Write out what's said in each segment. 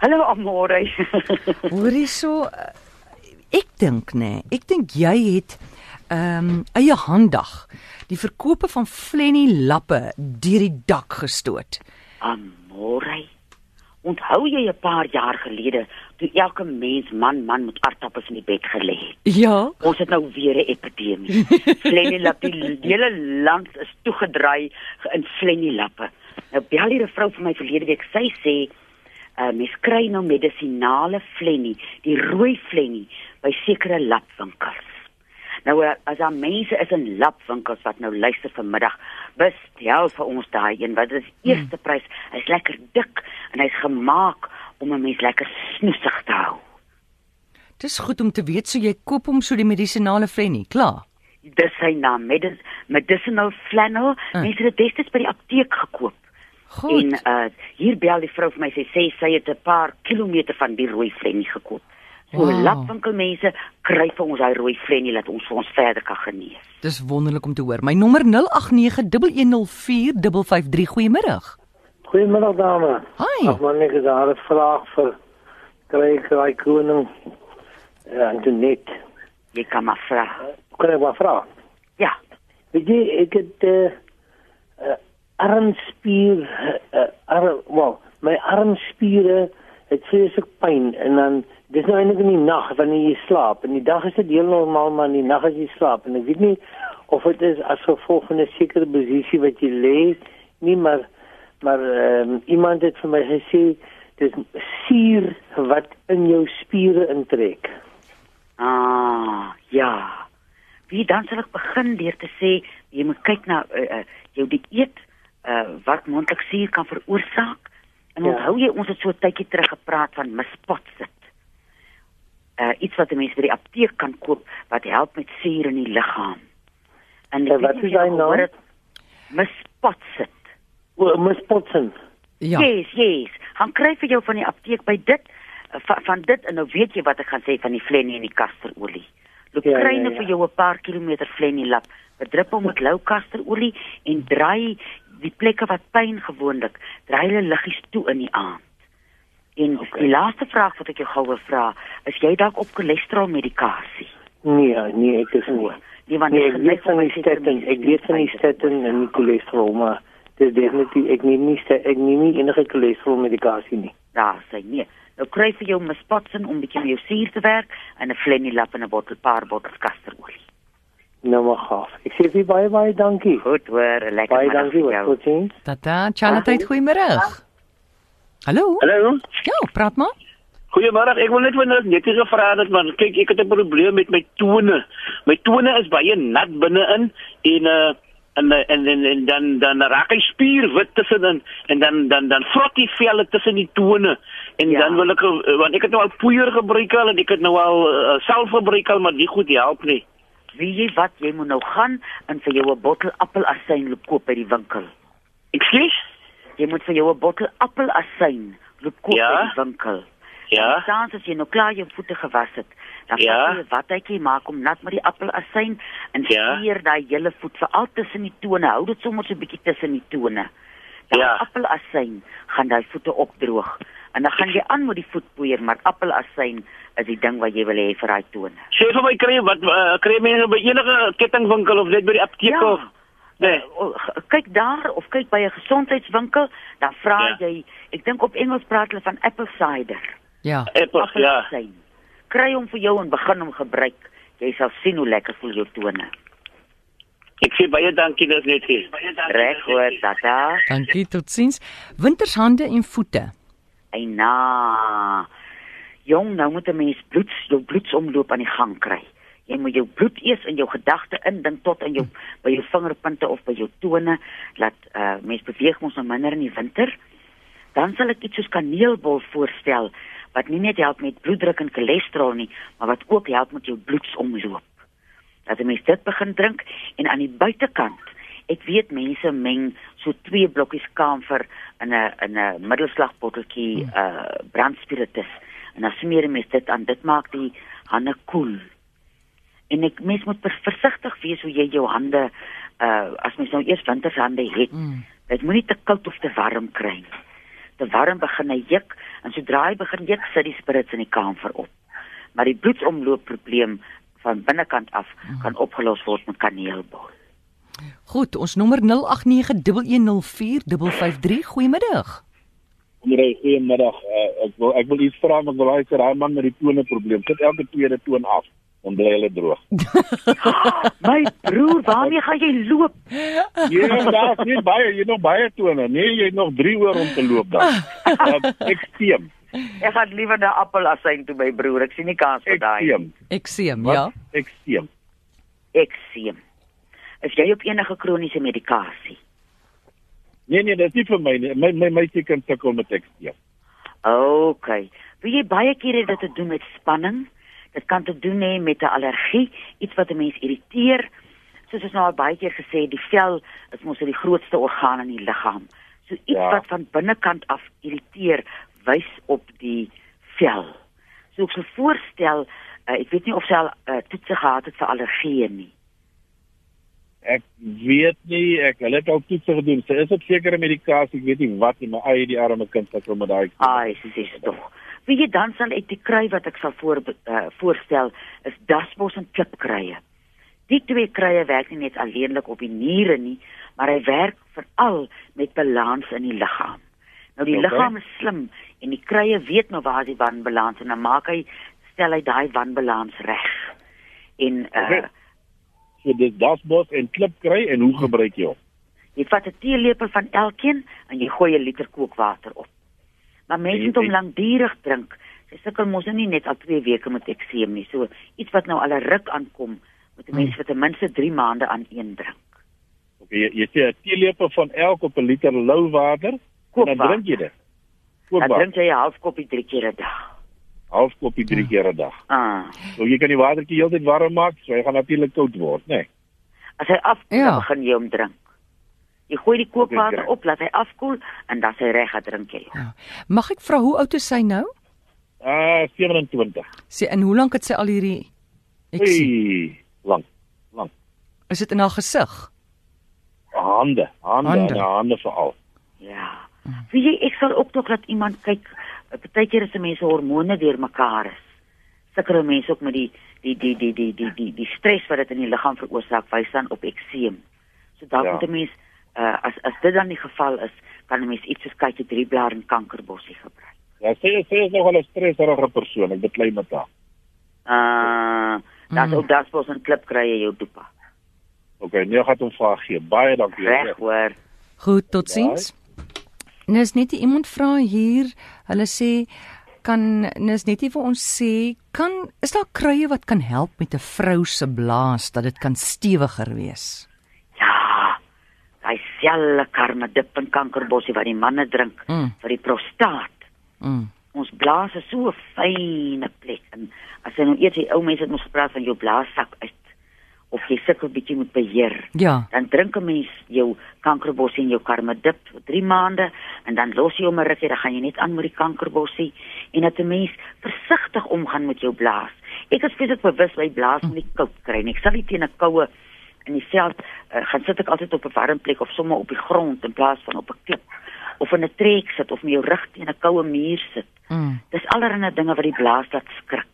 Hallo Amore. Hoorie so uh, ek dink nê, nee, ek dink jy het ehm um, eie handig die verkope van Flenny lappe deur die dak gestoot. Amore. Onthou jy 'n paar jaar gelede toe elke mens man man met aardappels in die bed gelê het? Ja. Ons het nou weer 'n epidemie. Flenny lappe, die hele land is toegedraai in Flenny lappe. Nou bel hier 'n vrou vir my verlede week. Sy sê uh, mens kry nou medisinale flennie, die rooi flennie by sekere lapwinkels. Nou uh, as daar mense is in lapwinkels wat nou luister vanmiddag, bestel vir ons daai een wat is eerste hmm. prys. Hy's lekker dik en hy's gemaak om 'n mens lekker snoesig te hou. Dis goed om te weet so jy koop hom so die medisinale flennie, klaar. Dis sy naam, medis medicinal flannel. Hmm. Mense het dit destyds by die apteek gekoop. Goed. En uh hier bel die vrou vir my sê sê sy het 'n paar kilometer van die rooi flennie gekoop. So wow. lapwinkelmense kry vir ons daai rooi flennie dat ons vir ons verder kan genees. Dis wonderlik om te hoor. My nommer 0891104553. Goeiemiddag. Goeiemiddag dame. Hi. Ag man, ek het daar 'n vraag vir kry kry koning uh, internet. Jy kan maar vra. Kan ek maar vra? Ja. Weet jy ek het uh, armspier uh, arm wel my armspiere het vreeslik pyn en dan dis nou eintlik in die nag wanneer jy slaap en die dag is dit heel normaal maar in die nag as jy slaap en ek weet nie of dit is as gevolg van 'n sekere posisie wat jy lê nie maar maar um, iemand het vir my gesê dis suur wat in jou spiere intrek. Ah ja. Wie dan sal ek begin deur te sê jy moet kyk na uh, uh, jou dieet uh wat moontlik suur kan veroorsaak. En ja. onthou jy ons het so 'n tydjie terug gepraat van mispotsit. Uh iets wat 'n mens by die apteek kan koop wat help met suur in die liggaam. En ja, wat is hy nou? Mispotsit. O, mispotsin. Ja. Yes, yes. Han kry vir jou van die apteek by dit van, van dit en nou weet jy wat ek gaan sê van die flennie en die kasterolie. Loop ja, kry ja, nou ja. vir jou 'n paar kilometer flennie lap. Bedrup hom met lou kasterolie en draai die plekke wat pyn gewoonlik, draai hulle liggies toe in die aand. En okay. die laaste vraag wat ek jou gou wil vra, is jy dalk op cholesterol medikasie? Nee, nee, ek is nie. Nie want nee, ek weet van die statin, ek weet van die statin en die cholesterol, maar dis definitief ek neem nie ek neem nie enige cholesterol medikasie nie. Ja, sê nee. Nou kry vir jou mispotsin om bietjie met jou suur te werk en 'n flenilap en 'n bottel paar bottels kasterolie. Nou maar gaaf. Ek sê vir baie baie dankie. Goed hoor, lekker baie dankie vir jou. Totsiens. Tata, Charlotte, goeiemôre. Hallo. Hallo. Ja, praat maar. Goeiemôre. Ek wil net vir net net gevra het man, kyk ek het 'n probleem met my tone. My tone is baie nat binne-in en uh en en en, en dan dan raak hy spierwit tussenin en dan dan dan vrot die velle tussen die tone en ja. dan wil ek want ek het nou al poeier gebruik al en ek het nou al uh, self gebruik al maar nie goed help nie. Wie jy wat jy moet nou gaan en vir jou 'n bottel appelasyn loop koop by die winkel. Ekskuus? Jy moet vir jou 'n bottel appelasyn loop koop ja? by die winkel. Ja. Dan as jy nou klaar jou voete gewas het, dan ja? vat jy wat jy maak om nat met die appelasyn en ja? spier daai hele voet veral tussen die tone. Hou dit sommer so 'n bietjie tussen die tone. Dan ja. appelasyn gaan daai voete opdroog en dan gaan jy aan met die voetpoeier maar appelasyn is die ding wat jy wil hê vir daai tone. Sê vir my kry wat uh, kry mense by enige kettingwinkel of net by die apteek ja. of nee. Uh, kyk daar of kyk by 'n gesondheidswinkel, dan vra ja. jy, ek dink op Engels praat hulle van apple cider. Ja. Apple ja. Kry hom vir jou en begin hom gebruik. Jy sal sien hoe lekker voel jou tone. Ek sê baie dankie dat net hier. Reg hoor, tata. Dankie, totsiens. Wintershande en voete. Eina jong, nou moet 'n mens bloed, jou bloedsomloop aan die gang kry. Jy moet jou bloed eers in jou gedagte indink tot in jou by jou vingerpunte of by jou tone laat uh mens beweeg ons nou minder in die winter. Dan sal ek iets soos kaneelbol voorstel wat nie net help met bloeddruk en cholesterol nie, maar wat ook help met jou bloedsomloop. Dat jy mens dit begin drink en aan die buitekant Ek weet mense meng so twee blokkies kamfer in 'n in 'n middelslagbotteltjie hmm. uh brandspiritus en dan smeer jy dit aan dit maak die hande koel en ek mens moet versigtig wees hoe jy jou hande uh as mens nou eers wintershande het mm. dit moenie te koud of te warm kry te warm begin hy juk en sodra hy begin juk sit die spirits in die kamfer op. Maar die bloedsomloopprobleem van binnekant af kan opgelos word met kaneelbol. Goed, ons nommer 0891104553. Goeiemiddag. Goeie goeiemiddag. Uh, ek wil ek wil iets vra maar wil hy sê daai man met die tone probleem. Sit elke tweede toon af dan bly hulle droog. My broer, waarmee gaan jy loop? Ja, daar's nie baie, jy het nog baie tone. Nee, jy het nog 3 oor om te loop dan. Uh, ekstreem. Ek gaan liewer na appelasyn toe my broer. Ek sien nie kans vir daai. Ekstreem. Ekseem, Wat? ja. Ekstreem. Ekseem. Is jy op enige kroniese medikasie? Nee nee, dit is nie vir my nie. My my my seker sukkel met ekstreem. OK. Wie jy baie keer het dit te doen met spanning. Dit kan te doen hê met 'n allergie, iets wat 'n mens irriteer. Soos ons nou al baie keer gesê, het, die vel is mos die grootste orgaan in die liggaam. So iets Ja. wat van binnekant af irriteer, wys op die vel. So ek sou voorstel, uh, ek weet nie of sy al uh, toetse gehad het vir allergieë nie. Ek weet nie, ek hulle het al toetse gedoen. Sy is op sekere medikasie, ek weet nie wat nie, maar ai die arme kind sukkel met daai. Ai, sis tog. Wie jy dan sal uit die kry wat ek sal voor uh, voorstel is dasbos en klipkruie. Die twee kruie werk nie net alleenlik op die niere nie, maar hy werk veral met balans in die liggaam. Nou die Okay. liggaam is slim en die kruie weet nou waar is die wanbalans en dan maak hy stel hy daai wanbalans reg. En uh Okay. So dis dasbos en klip kry en hoe gebruik jy hom? jy vat 'n teelepel van elkeen en jy gooi 'n liter kookwater op. Maar mense moet hom lankdurig drink. Sy sukkel mos nou nie net al 2 weke met ekseem nie. So iets wat nou al 'n ruk aankom, moet 'n mens vir ten minste 3 maande aan een drink. Okay, jy, jy sê 'n teelepel van elk op 'n liter lou water. En dan Kookwater. drink jy dit. Dan Kookwater. drink jy 'n half koppie 3 keer 'n dag. Half koppie 3 keer 'n dag. Ah. So jy kan die watertjie heeltyd warm maak, so hy gaan natuurlik koud word, né? Nee. As hy afkoel, Ja. ja. begin jy hom drink. Jy gooi die kookwater op, laat hy afkoel en dan sy reg gaan drink jy. ja. Mag ek vra hoe oud is sy nou? Ah, 27. Sê en hoe lank het sy al hierdie ekseem? Hey, lank, lank. Is dit in haar gesig? Hande, hande, Hande. hande, veral. Ja. Wie jy ek sal ook tog laat iemand kyk. Partykeer is mense hormone deurmekaar is. Sukkel mense ook met die die die die die die die, die stres wat dit in die liggaam veroorsaak, wys dan op ekseem. So daar ja. moet 'n mens uh, as as dit dan die geval is, kan 'n mens iets soos kyk drie blaar en kankerbossie gebruik. Ja, sê sê is nogal 'n stresserige persoon, ek beklei met haar. Ah, uh, dat mm. ook daar's pos 'n klip kry jy jou dopa. OK, nou gaan hom vra gee. Baie dankie. Reg hoor. Goed, totsiens. Nis net iemand vra hier. Hulle sê kan nis net vir ons sê kan is daar kruie wat kan help met 'n vrou se blaas dat dit kan stewiger wees? Ja. Hy selle karmadip en kankerbossie wat die manne drink Mm. vir die prostaat. Mm. ons blaas is so 'n fyne plek en as jy nou eers die ou mense het ons gepraat van jou blaassak uit of jy sukkel bietjie met beheer Ja. dan drink 'n mens jou kankerbossie en jou karmadip vir 3 maande en dan los jy hom 'n rukkie dan gaan jy net aan met die kankerbossie en dat 'n mens versigtig omgaan met jou blaas ek is spesifiek bewus by blaas moet nie koud kry nie ek sal nie teen 'n koue in die veld uh, gaan sit ek altyd op 'n warm plek of sommer op die grond in plaas van op 'n klip of in 'n trek sit of met jou rug teen 'n koue muur sit Mm. Dis allerlei dinge wat die blaas laat skrik.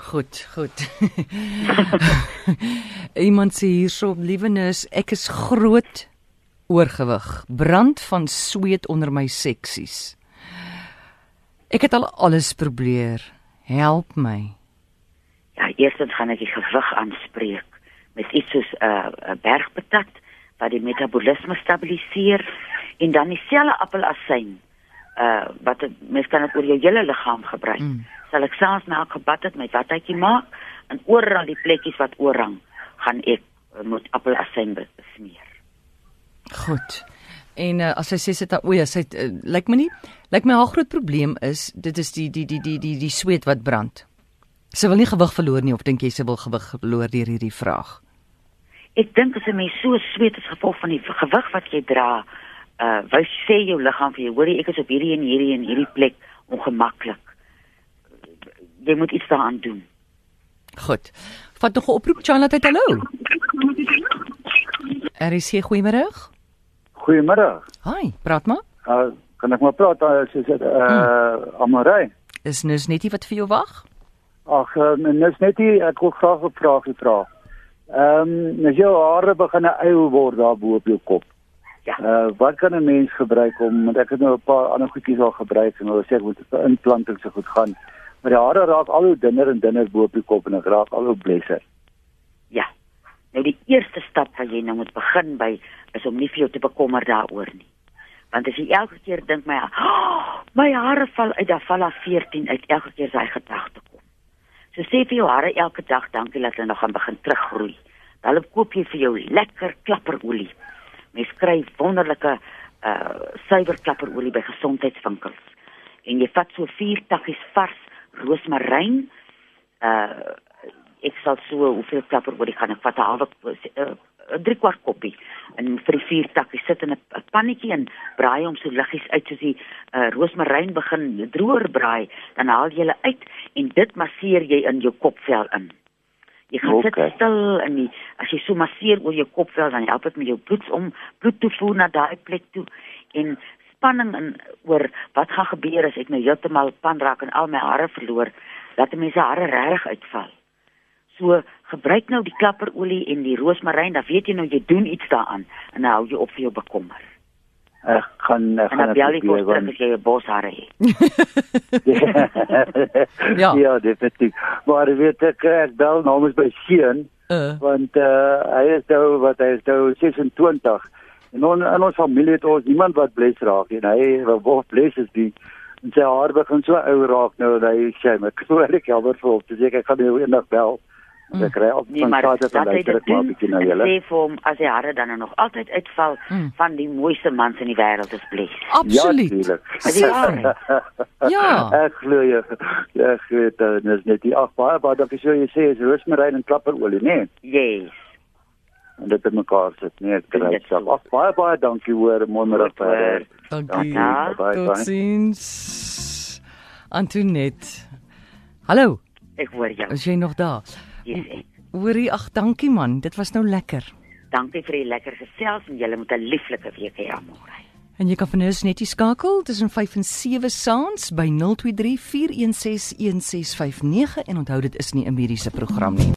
Goed, goed. Iemand sê hierso, liewenis, ek is groot oorgewig, brand van sweet onder my seksies. Ek het al alles probeer. Help my. Ja, eerstens gaan ek die gewig aanspreek met iets soos 'n uh, 'n bergpatat wat die metabolisme stabiliseer en dan dieselfde appelasyn uh wat het- mens kan dit oor jou hele liggaam gebruik. Mm. Sal ek saans na elke bad het my watjie maak en oral die plekkies wat oorhang gaan ek uh, met appelasyn besmeer. Goed. En uh, as sy sê sy het o ja, sy uh, lyk my nie, lyk my haar groot probleem is dit is die die die die die die sweet wat brand. Sy wil nie gewig verloor nie of dink jy sy wil gewig verloor deur hierdie vraag? Ek dink as 'n mens so sweet as gevolg van die gewig wat jy dra, uh wys sê jou liggaam vir jou, hoorie ek is op hierdie en hierdie en hierdie plek ongemaklik. Jy moet iets daaraan doen. Goed. Vat nog 'n oproep Charlotte, hallo. Er is hier goeiemôre. Goeiemiddag. Hi, praat maar. Uh, kan ek maar praat uh, soos dit uh hmm. Amorey? Is Nus netie wat vir jou wag? Ag, uh, Nus netie, ek wil graag 'n vraagie vra. Ehm, um, as jou hare begin ou word daar bo op jou kop. Ja. Uh wat kan 'n mens gebruik om want ek het nou 'n paar ander goedjies al gebruik en hulle sê ek moet vir implanting se goed gaan. Maar die hare raak al hoe dunner en dunner bo op die kop en ek raak al hoe blesser. Ja. Nou die eerste stap wat jy nou moet begin by is om nie vir jou te bekommer daaroor nie. Want as jy elke keer dink my oh, my hare val uit, dan val daar 14 uit elke keer as hy gedagte kom. So sê vir jou hare elke dag dankie dat hulle nog gaan begin teruggroei. Dan koop jy vir jou lekker klapperolie mens kry wonderlike uh suiwer klapperolie by gesondheidswinkels. En jy vat so 4 takkies vars roosmaryn. Uh ek sal so hoeveel klapperolie gaan ek vat 'n halwe uh, 'n drie kwart koppie en vir die vier takkies sit in 'n pannetjie en braai hom so liggies uit soos die uh, roosmaryn begin droër braai, dan haal jy hulle uit en dit masseer jy in jou kopvel in. Jy gaan okay. sit stil en die, as jy so masseer oor jou kop wel dan help dit met jou bloed om bloed te voer na daai plek toe en spanning in oor wat gaan gebeur as ek nou heeltemal pan raak en al my hare verloor dat mense hare regtig uitval. So gebruik nou die klapperolie en die roosmaryn, dan weet jy nou jy doen iets daaraan en dan hou jy op vir jou bekommer. Ek gaan ek gaan dit probeer want jy 'n bos hare het. ja. ja, definitief. Maar weet ek ek bel namens by Seun uh. want uh, hy is nou wat hy is nou 26 en on, in ons familie het ons iemand wat bles raak en hy wat bles is die en sy haar begin so ou raak nou dat hy sê my kwalik helper vir hom. Dis ek ek gaan nou eendag bel. Mm. Ek kry op nee, van vader van luister ek maar bietjie na julle. Sê vir hom as hy hare dan nog altyd uitval mm. van die mooiste mans in die wêreld is bles. Absoluut. Ja. ja. Ek glo jy. Ek weet dit is net die ag baie baie dankie so jy sê is roosmaryn en klapperolie, né? Nee? Yes. En dit het mekaar sit. Nee, ek kry dit self. Ag baie baie dankie hoor, môre verder. Dankie. Totsiens. Antoinette. Hallo. Ek hoor jou. Is jy nog daar? Ek. Hoorie, ag dankie man, dit was nou lekker. Dankie vir die lekker gesels en julle moet 'n lieflike week hê môre. En jy kan van ons net skakel tussen 5 en 7 saans by 023 416 1659 en onthou dit is nie 'n mediese program nie.